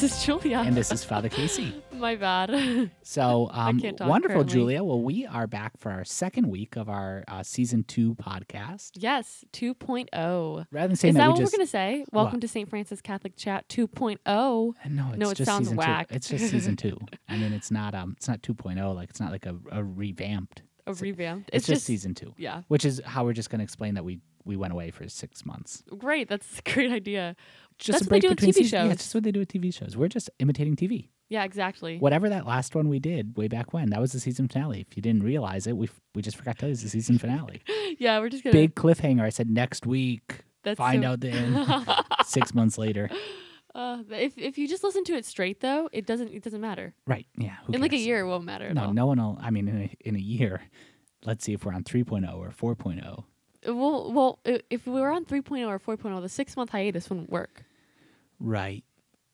This is Julia. and this is Father Casey. My bad. So um, wonderful, currently. Julia. Well, we are back for our second week of our uh, season two podcast. yes, 2.0. Rather than saying Is that we what just we're going to say? Welcome to St. Francis Catholic Chat oh. 2.0. no, it's No, it just sounds whack. two. It's just season two. I mean, it's not um, it's not 2.0. Like it's not like a, a revamped. A revamped. It's, just, season two, Yeah. which is how we're just going to explain that we we went away for six months. Great. That's a great idea. Just That's a what they break do with between TV seasons. Yeah, shows. it's just what they do with TV shows. We're just imitating TV. Yeah, exactly. Whatever that last one we did way back when, that was the season finale. If you didn't realize it, we f- we just forgot to tell you it's the season finale. Yeah, we're just going to. Big cliffhanger. I said next week. That's Find so- out the end. Six months later. Uh, if if you just listen to it straight though, it doesn't it doesn't matter. Right. Yeah. in like a year, it won't matter at No, all. no one will. I mean, in a, in a year, let's see if we're on 3.0 or 4.0. Well, well, if we were on 3.0 or 4.0, the six month hiatus wouldn't work. Right.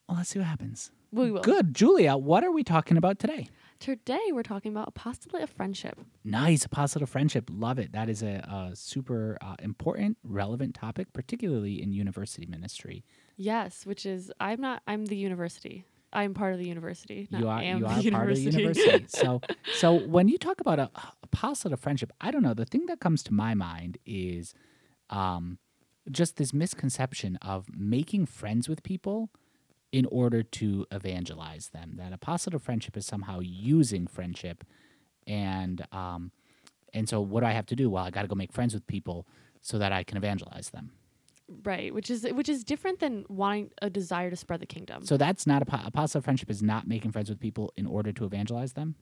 Well, let's see what happens. We will. Good. Julia, what are we talking about today? Today we're talking about apostolate of friendship. Nice. Apostle of friendship. Love it. That is a, a super uh, important, relevant topic, particularly in university ministry. Yes, which is I'm not I'm the university. I'm part of the university. Not you are am you the are part of the university. so so when you talk about a apostle of friendship, I don't know. The thing that comes to my mind is um, just this misconception of making friends with people in order to evangelize them. That apostle of friendship is somehow using friendship, and um, and so what do I have to do? Well, I got to go make friends with people so that I can evangelize them. Right, which is which is different than wanting a desire to spread the kingdom. So that's not a apostle of friendship is not making friends with people in order to evangelize them.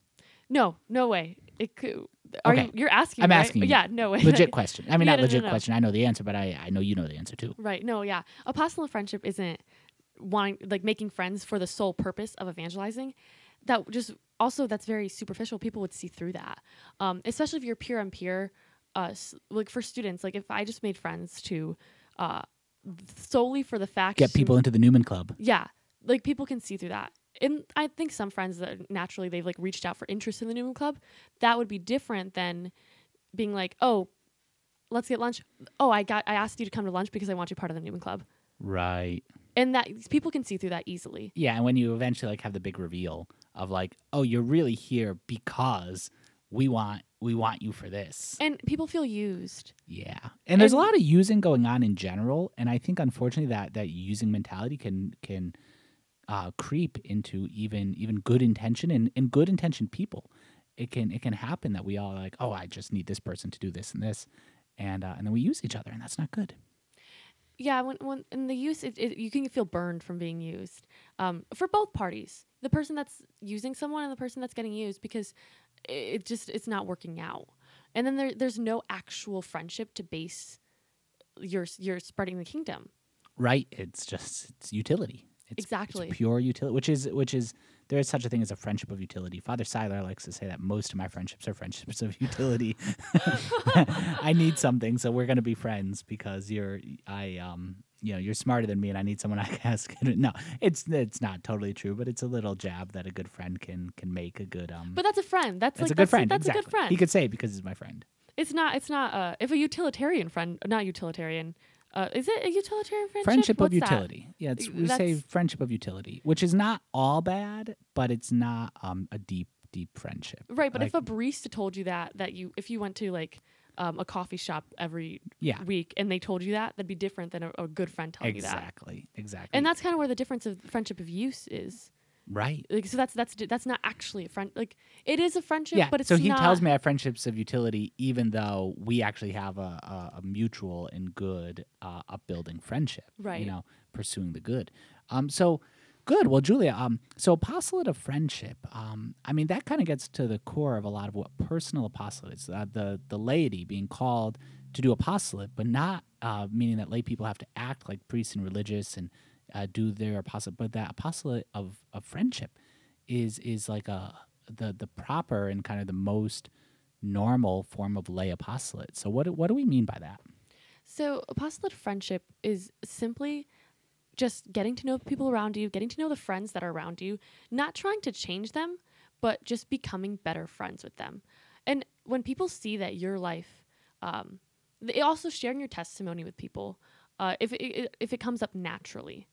no, no way. It could. Are Okay. you? You're asking. I'm right? asking you. Yeah, no way. legit question. I mean, Yeah, not no, no, legit no. question. I know the answer, but I, I know you know the answer too. Right. No, yeah. Apostle of friendship isn't wanting like making friends for the sole purpose of evangelizing. That just also that's very superficial. People would see through that. Um, especially if you're peer on peer, uh, like for students, like if I just made friends to uh solely for the fact Get people into the Newman Club. yeah, like people can see through that. And I think some friends that naturally they've like reached out for interest in the Newman Club, that would be different than being like, oh, let's get lunch. Oh, I got I asked you to come to lunch because I want you part of the Newman Club. Right. And that people can see through that easily. Yeah, and when you eventually like have the big reveal of like, oh, you're really here because we want we want you for this. And people feel used. Yeah. And there's a lot of using going on in general, and I think unfortunately that that using mentality can can uh, creep into even even good intention and, and good intention people. It can it can happen that we all are like, oh, I just need this person to do this and this, and uh, and then we use each other, and that's not good. Yeah, when when in the use, it, it, you can feel burned from being used. Um, for both parties, the person that's using someone and the person that's getting used, because it, just it's not working out. And then there there's no actual friendship to base your your spreading the kingdom. right? It's just it's utility. It's, Exactly. It's pure utility, which is which is there is such a thing as a friendship of utility. Father Seiler likes to say that most of my friendships are friendships of utility. I need something, so we're gonna be friends because you're I um you know you're smarter than me, and I need someone I can ask. no, it's it's not totally true, but it's a little jab that a good friend can can make a good um. But that's a friend. That's it's like a good that's, friend. That's exactly. a good friend. He could say it because he's my friend. it's not. It's not. Uh, if a utilitarian friend, not utilitarian. Uh, is it a utilitarian friendship? friendship of What's that? utility. Yeah, it's, we say friendship of utility, which is not all bad, but it's not um, a deep, deep friendship. Right, but if a barista told you that that you if you went to like um, a coffee shop every Yeah, week and they told you that, that'd be different than a, a good friend telling you that. exactly, exactly. And that's kind of where the difference of friendship of use is. Right. Like, so that's that's that's not actually a friend. Like it is a friendship, Yeah, but it's so he tells me I have friendships of utility, even though we actually have a, a, a mutual and good uh, upbuilding friendship. Right. You know, pursuing the good. Um. So good. Well, Julia. Um. So apostolate of friendship. Um. I mean, that kind of gets to the core of a lot of what personal apostolate is. Uh, the the laity being called to do apostolate, but not uh, meaning that lay people have to act like priests and religious and uh, do their apostle, but that apostolate of of friendship is is like a the the proper and kind of the most normal form of lay apostolate. So what what do we mean by that? So apostolate friendship is simply just getting to know the people around you, getting to know the friends that are around you, not trying to change them, but just becoming better friends with them. And when people see that your life, um, they also sharing your testimony with people, uh, if it, if it comes up naturally,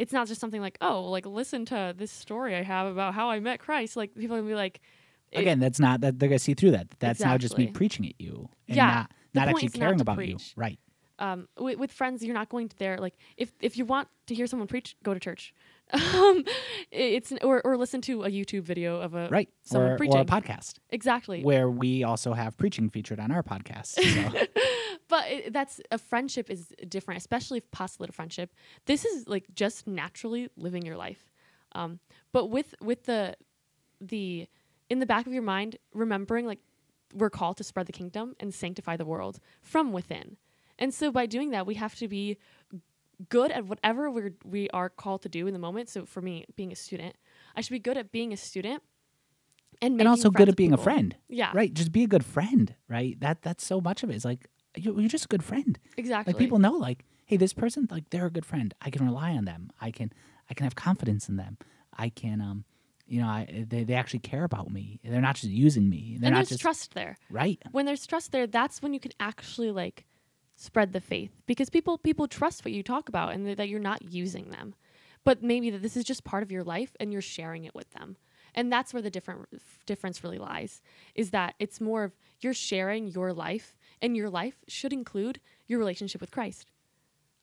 it's not just something like oh like listen to this story i have about how i met christ like people are gonna be like it- Again, that's not that they're gonna see through that. That's now just me preaching at you, and Yeah, not not actually not caring to about you. Right. um with, with friends you're not going to there like if if you want to hear someone preach go to church um it's or or listen to a youtube video of a Right. someone Or, or a podcast exactly where we also have preaching featured on our podcast. So. but it, that's a friendship is different especially if apostolate friendship this is like just naturally living your life um but with with the the in the back of your mind remembering like we're called to spread the kingdom and sanctify the world from within and so by doing that we have to be good at whatever we're we are called to do in the moment so for me being a student i should be good at being a student and, and also good at being a friend. yeah Right. Just be a good friend. Right. That that's so much of it. It's like you're just a good friend. exactly Like people know, like, hey, this person, like, they're a good friend. I can rely on them. I can, I can have confidence in them. I can, um, you know, I, they they actually care about me. They're not just using me. They're and not there's just trust there right. when there's trust there that's when you can actually like spread the faith because people people trust what you talk about and that you're not using them but maybe that this is just part of your life and you're sharing it with them and that's where the different difference really lies is that it's more of you're sharing your life and your life should include your relationship with christ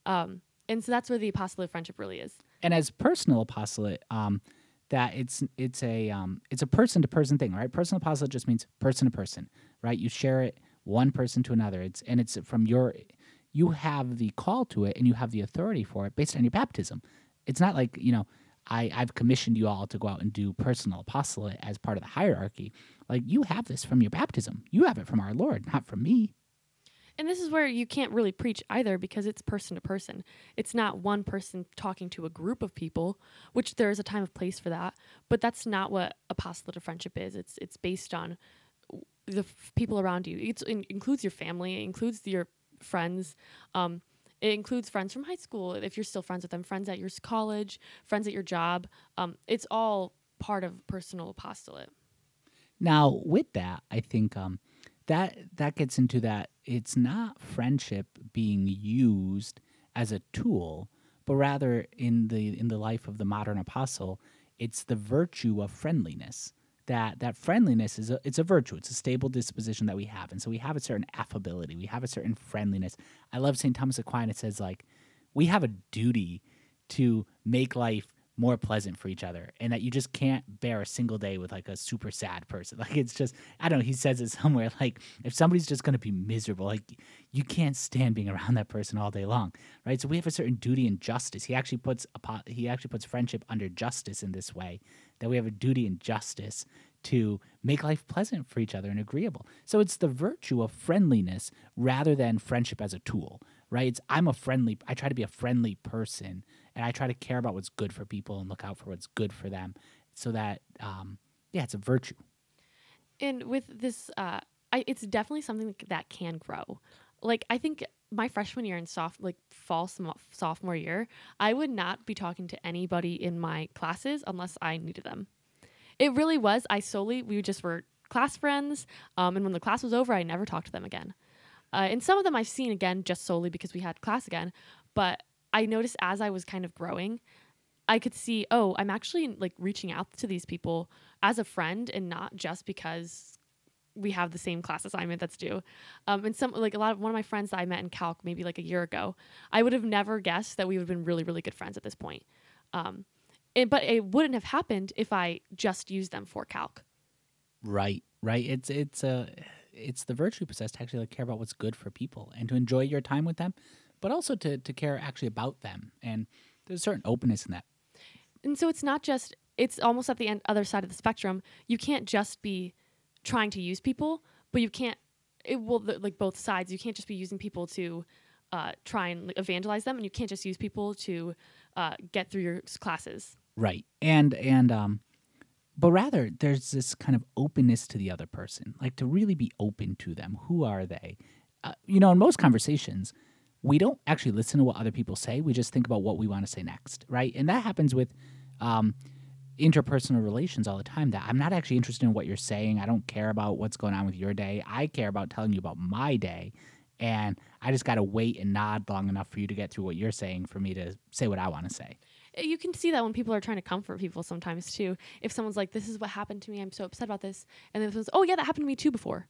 um, and so that's where the apostolate friendship really is and as personal apostolate, um, that it's it's a um, it's a person to person thing, right? Personal apostolate just means person to person, right? You share it one person to another. It's and it's from your you have the call to it and you have the authority for it based on your baptism. It's not like you know I I've commissioned you all to go out and do personal apostolate as part of the hierarchy. Like you have this from your baptism. You have it from our Lord, not from me. And this is where you can't really preach either because it's person to person. It's not one person talking to a group of people, which there is a time of place for that, but that's not what apostolate of friendship is. It's it's based on the f- people around you. It includes your family, it includes your friends. Um, it includes friends from high school if you're still friends with them, friends at your college, friends at your job. Um, it's all part of personal apostolate. Now, with that, I think um, that that gets into that it's not friendship being used as a tool, but rather in the in the life of the modern apostle, it's the virtue of friendliness. That that friendliness is a it's a virtue. It's a stable disposition that we have, and so we have a certain affability. We have a certain friendliness. I love Saint Thomas Aquinas It says like we have a duty to make life more pleasant for each other and that you just can't bear a single day with like a super sad person. Like it's just i don't know he says it somewhere like if somebody's just going to be miserable like you can't stand being around that person all day long right? So we have a certain duty and justice. He actually puts apo- he actually puts friendship under justice in this way that we have a duty and justice to make life pleasant for each other and agreeable. So it's the virtue of friendliness rather than friendship as a tool right it's i'm a friendly i try to be a friendly person and I try to care about what's good for people and look out for what's good for them, so that um, yeah, it's a virtue. And with this, uh, I, it's definitely something that can grow. Like I think my freshman year and soft like fall sophomore year, I would not be talking to anybody in my classes unless I needed them. It really was. I solely we just were class friends, um, and when the class was over, I never talked to them again. Uh, and some of them I've seen again just solely because we had class again. But I noticed as I was kind of growing, I could see, oh, I'm actually like reaching out to these people as a friend and not just because we have the same class assignment that's due. Um, and some like a lot of one of my friends that I met in Calc maybe like a year ago, I would have never guessed that we would have been really really good friends at this point. Um, it, but it wouldn't have happened if I just used them for Calc. Right, right. It's it's a it's the virtue possessed to actually like care about what's good for people and to enjoy your time with them, but also to to care actually about them. And there's a certain openness in that. And so it's not just it's almost at the end, other side of the spectrum. You can't just be trying to use people, but you can't it will like both sides. You can't just be using people to uh, try and like, evangelize them, and you can't just use people to uh, get through your classes. Right. And and um but rather there's this kind of openness to the other person, like to really be open to them. Who are they? Uh, you know, in most conversations, we don't actually listen to what other people say. We just think about what we want to say next, right? And that happens with um, interpersonal relations all the time. That I'm not actually interested in what you're saying. I don't care about what's going on with your day. I care about telling you about my day. And I just got to wait and nod long enough for you to get through what you're saying for me to say what I want to say. You can see that when people are trying to comfort people sometimes too. If someone's like, "This is what happened to me. I'm so upset about this," and then someone's, "Oh yeah, that happened to me too before."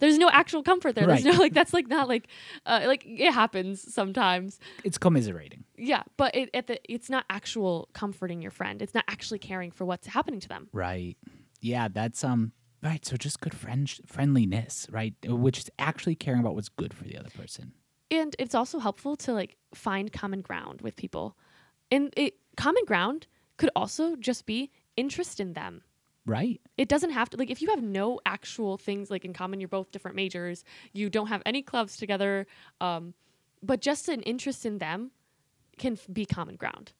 There's no actual comfort there. There's Right. no like that's like not like uh, like it happens sometimes. It's commiserating. Yeah, but it at the it's not actual comforting your friend. It's not actually caring for what's happening to them. Right. Yeah, that's um right. So just good friend friendliness, right? Which is actually caring about what's good for the other person. And it's also helpful to like find common ground with people. And it common ground could also just be interest in them. Right. It doesn't have to like if you have no actual things like in common, you're both different majors, you don't have any clubs together, um, but just an interest in them can f- be common ground.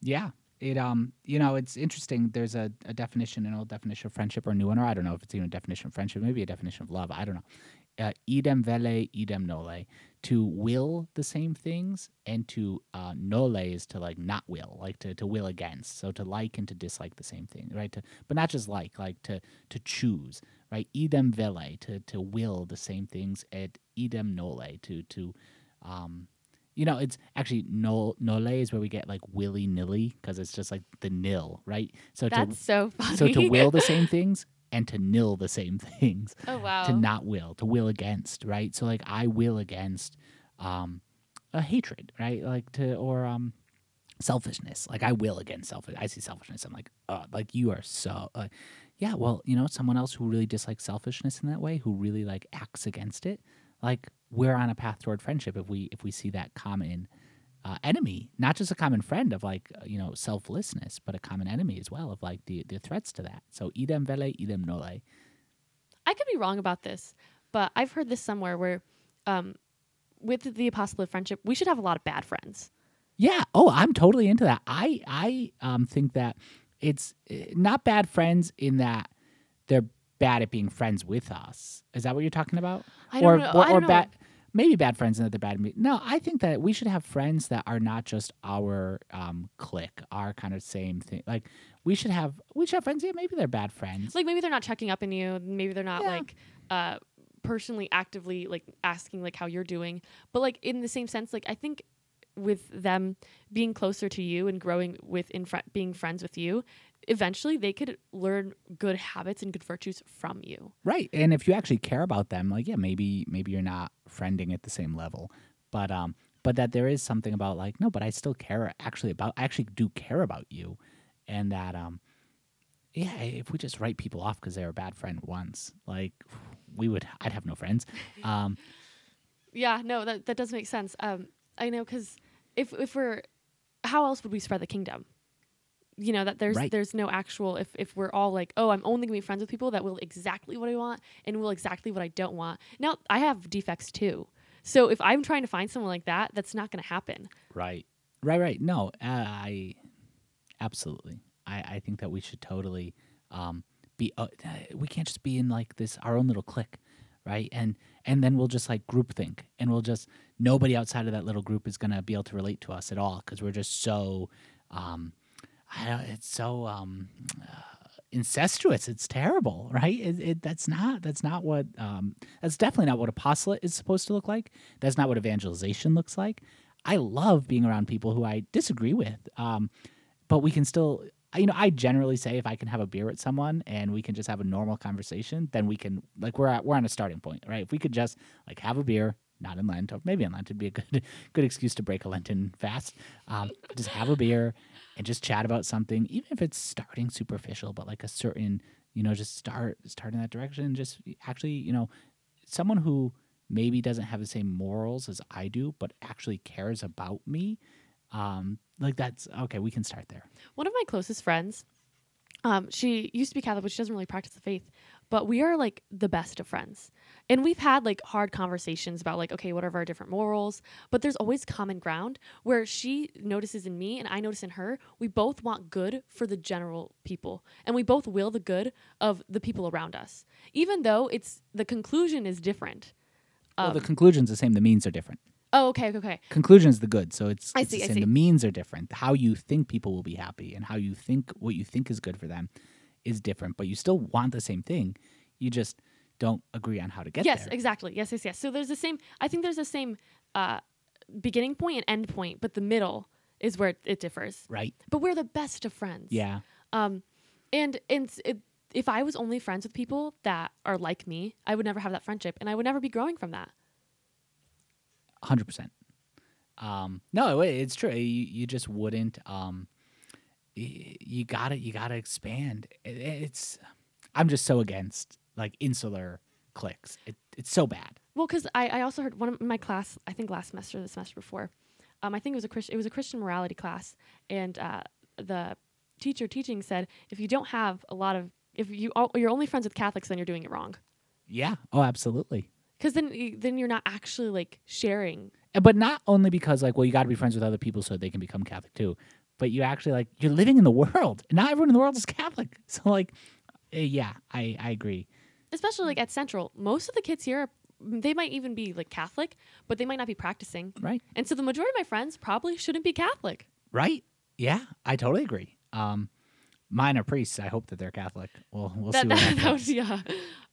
Yeah. It um you know it's interesting. There's a, a definition, an old definition of friendship or a new one, or I don't know if it's even a definition of friendship, maybe a definition of love. I don't know. Uh, idem velle, idem nolle. To will the same things, and to uh, nolle is to like not will, like to, to will against. So to like and to dislike the same thing, right? To, but not just like, like to to choose, right? Idem velle to to will the same things, and idem nolle to to um you know, it's actually no nolle is where we get like willy nilly because it's just like the nil, right? So That's so funny. so to will the same things and to nil the same things, oh wow. to not will, to will against, right? So like I will against um a hatred, right? Like to or um selfishness. Like I will against selfish. I see selfishness. I'm like, oh, like you are so. Uh, yeah, well, you know, someone else who really dislikes selfishness in that way, who really like acts against it, like we're on a path toward friendship if we if we see that common uh, enemy, not just a common friend of like uh, you know selflessness, but a common enemy as well of like the the threats to that. So idem velle, idem nolle. I could be wrong about this, but I've heard this somewhere where um, with the apostle of friendship, we should have a lot of bad friends. Yeah. Oh, I'm totally into that. I I um think that it's eh, not bad friends in that they're bad at being friends with us. Is that what you're talking about? I or don't know. or, I or know. bad maybe bad friends and that they're bad me. No, I think that we should have friends that are not just our um clique, our kind of same thing. Like we should have we should have friends. Yeah, maybe they're bad friends. like maybe they're not checking up on you maybe they're not Yeah. like uh personally actively like asking like how you're doing but like in the same sense like i think with them being closer to you and growing with in fr- being friends with you eventually they could learn good habits and good virtues from you Right. And if you actually care about them, like yeah, maybe maybe you're not friending at the same level. But um but that there is something about like, no, but I still care actually about I actually do care about you. And that um yeah, if we just write people off because they're a bad friend once, like we would I'd have no friends. Um yeah no that, that does make sense um i know because if if we're how else would we spread the kingdom you know that there's Right. there's no actual if if we're all like oh i'm only gonna be friends with people that will exactly what i want and will exactly what i don't want now i have defects too so if i'm trying to find someone like that that's not gonna happen Right. Right, right. No, uh, I absolutely. I, I think that we should totally um, be. Uh, we can't just be in like this our own little clique, right? And and then we'll just like group think, and we'll just nobody outside of that little group is gonna be able to relate to us at all because we're just so. Um, I don't, it's so um, uh, incestuous. It's terrible, right? It, it, that's not that's not what um, that's definitely not what apostolate is supposed to look like. That's not what evangelization looks like. I love being around people who I disagree with, um, but we can still. You know, I generally say if I can have a beer with someone and we can just have a normal conversation, then we can like we're at, we're on a starting point, right? If we could just like have a beer, not in Lent, or maybe in Lent, it'd be a good good excuse to break a Lenten fast. Um, just have a beer and just chat about something, even if it's starting superficial, but like a certain, you know, just start start in that direction. Just actually, you know, someone who maybe doesn't have the same morals as I do, but actually cares about me. Um, like that's okay. We can start there. one of my closest friends um, she used to be catholic but she doesn't really practice the faith but we are like the best of friends and we've had like hard conversations about like okay what are our different morals but there's always common ground where she notices in me and i notice in her we both want good for the general people and we both will the good of the people around us even though it's the conclusion is different well, Um, the conclusion's the same. The means are different. oh okay okay okay Conclusion's the good, so it's, I it's see, the I see. The means are different. How you think people will be happy and how you think what you think is good for them is different. But you still want the same thing. You just don't agree on how to get yes there. Yes, exactly yes yes yes so there's the same i think there's the same uh, beginning point and end point but the middle is where it differs. right? But we're the best of friends. Yeah. Um, and and it, if I was only friends with people that are like me, I would never have that friendship, and I would never be growing from that. hundred percent. Um, no, it- it's true. You, you just wouldn't. Um, you gotta you gotta expand. It, it's I'm just so against like insular cliques. It, it's so bad. Well, because I, I also heard one of my class, I think last semester, or the semester before, um, I think it was a Christian, it was a Christian morality class, and uh, the teacher teaching said if you don't have a lot of, if you all, you're only friends with Catholics, then you're doing it wrong. Yeah. Oh, absolutely. Because then then you're not actually like sharing. But not only because like, well, you got to be friends with other people so they can become Catholic too. But you actually like you're living in the world. and Not everyone in the world is Catholic. So like, eh, yeah, I I agree. Especially like at Central, most of the kids here, are, they might even be like Catholic, but they might not be practicing. Right. And so the majority of my friends probably shouldn't be Catholic. Right. Yeah, I totally agree. Um, mine are priests. I hope that they're Catholic. Well, we'll see. What that, that was yeah.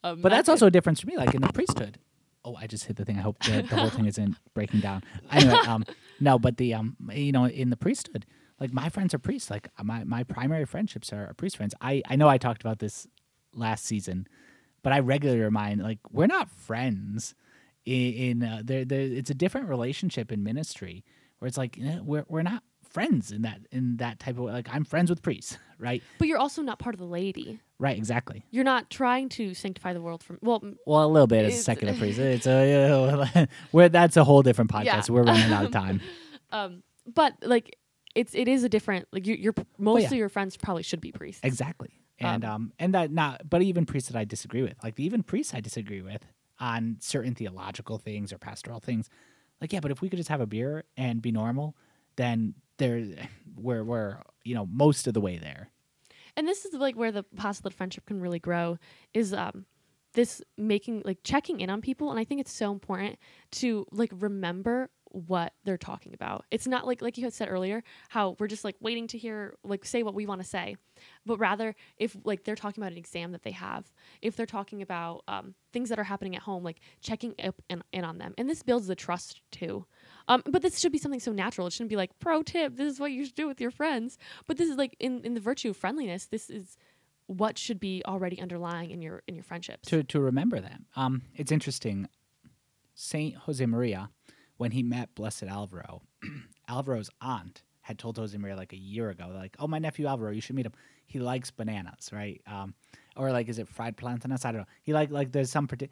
Um, But that's also a difference for me, like in the priesthood. Oh, I just hit the thing. I hope the, the whole thing isn't breaking down. Anyway, um, no, but the um, you know, in the priesthood, like my friends are priests. Like my my primary friendships are, are priest friends. I I know I talked about this last season, but I regularly remind like we're not friends. In, in uh, there, there, it's a different relationship in ministry where it's like eh, we're we're not friends in that in that type of way. Like I'm friends with priests, right? But you're also not part of the laity. Right, exactly. You're not trying to sanctify the world from well, Well, a little bit as a secular priest. It's a where that's a whole different podcast. Yeah. We're running out of time. um, but like it's it is a different like you, you're most yeah. of your friends probably should be priests. Exactly. And Um, um and that not but even priests that I disagree with. Like even priests I disagree with on certain theological things or pastoral things. Like yeah, but if we could just have a beer and be normal, then there we're we're you know most of the way there. and this is like where the apostolate friendship can really grow is um this making like checking in on people and i think it's so important to like remember what they're talking about it's not like like you had said earlier how we're just like waiting to hear like say what we want to say but rather if like they're talking about an exam that they have if they're talking about um, things that are happening at home like checking up in, in on them and this builds the trust too um, but this should be something so natural it shouldn't be like pro tip this is what you should do with your friends but this is like in, in the virtue of friendliness this is what should be already underlying in your in your friendships to to remember them. Um, it's interesting. Saint Jose Maria, when he met Blessed Alvaro, Alvaro's aunt had told Jose Maria like a year ago, like, "Oh, my nephew Alvaro, you should meet him. He likes bananas, right? Um, or like, is it fried plantains? I don't know. He like like there's some parti-.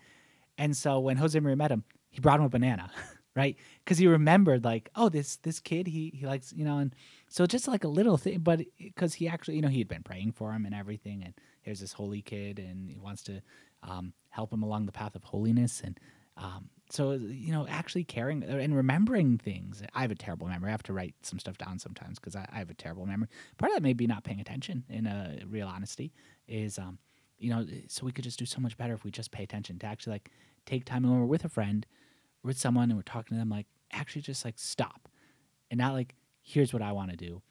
And so when Jose Maria met him, he brought him a banana, right? Because he remembered like, oh, this this kid, he he likes you know, and so just like a little thing, but because he actually, you know, he had been praying for him and everything, and here's this holy kid, and he wants to um, help him along the path of holiness, and um, so you know, actually caring uh, and remembering things. I have a terrible memory. I have to write some stuff down sometimes because I, I have a terrible memory. Part of that may be not paying attention. In a real honesty, is um, you know, so we could just do so much better if we just pay attention to actually like take time when we're with a friend, with someone, and we're talking to them, like actually just like stop, and not like here's what I want to do,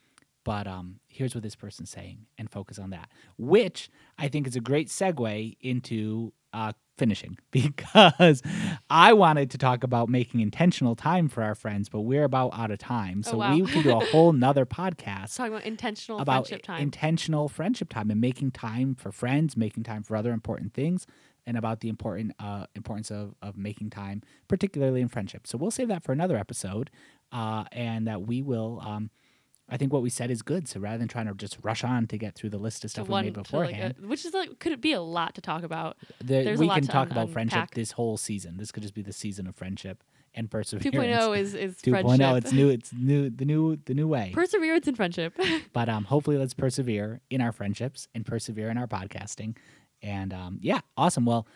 but um, here's what this person's saying, and focus on that. Which I think is a great segue into uh, finishing because I wanted to talk about making intentional time for our friends, but we're about out of time, Oh, so wow. we can do a whole nother podcast talking about intentional about friendship time intentional friendship time and making time for friends, making time for other important things, and about the important uh, importance of of making time, particularly in friendship. So we'll save that for another episode, uh, and that we will. Um, I think what we said is good. So rather than trying to just rush on to get through the list of stuff we one made to, like, beforehand, uh, which is like could it be a lot to talk about the, there's a we lot can to talk un- about friendship unpack. this whole season. This could just be the season of friendship and perseverance. 2.0 is is 2.0, friendship it's new. It's new. The new. The new way. perseverance and friendship But um, hopefully, let's persevere in our friendships and persevere in our podcasting. And um, yeah, awesome. Well,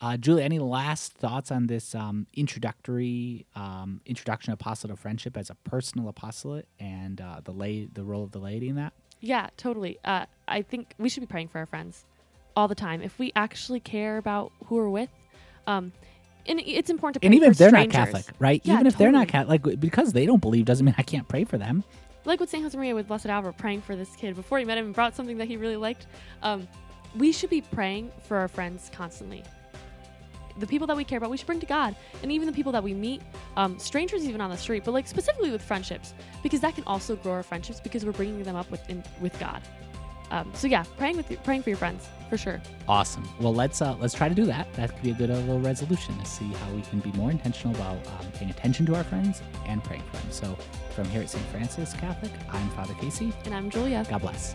uh, Julie, any last thoughts on this um, introductory um, introduction of apostolate of friendship as a personal apostolate and uh, the lay the role of the laity in that? Yeah, totally. Uh, I think we should be praying for our friends all the time. If we actually care about who we're with, um, and it's important to pray And even if they're strangers. not Catholic, right? Yeah, even if they're not. Catholic, like because they don't believe doesn't mean I can't pray for them. Like with St. Josemaria with Blessed Alvaro, praying for this kid before he met him and brought something that he really liked. Um, we should be praying for our friends constantly. The people that we care about, we should bring to God, and even the people that we meet, um, strangers even on the street, but like specifically with friendships, because that can also grow our friendships because we're bringing them up with in, with God. Um, so yeah, praying with your, praying for your friends for sure. Awesome. Well, let's uh, let's try to do that. That could be a good uh, little resolution to see how we can be more intentional about um, paying attention to our friends and praying for them. So, from here at St. Francis Catholic, I'm Father Casey. And I'm Julia. God bless.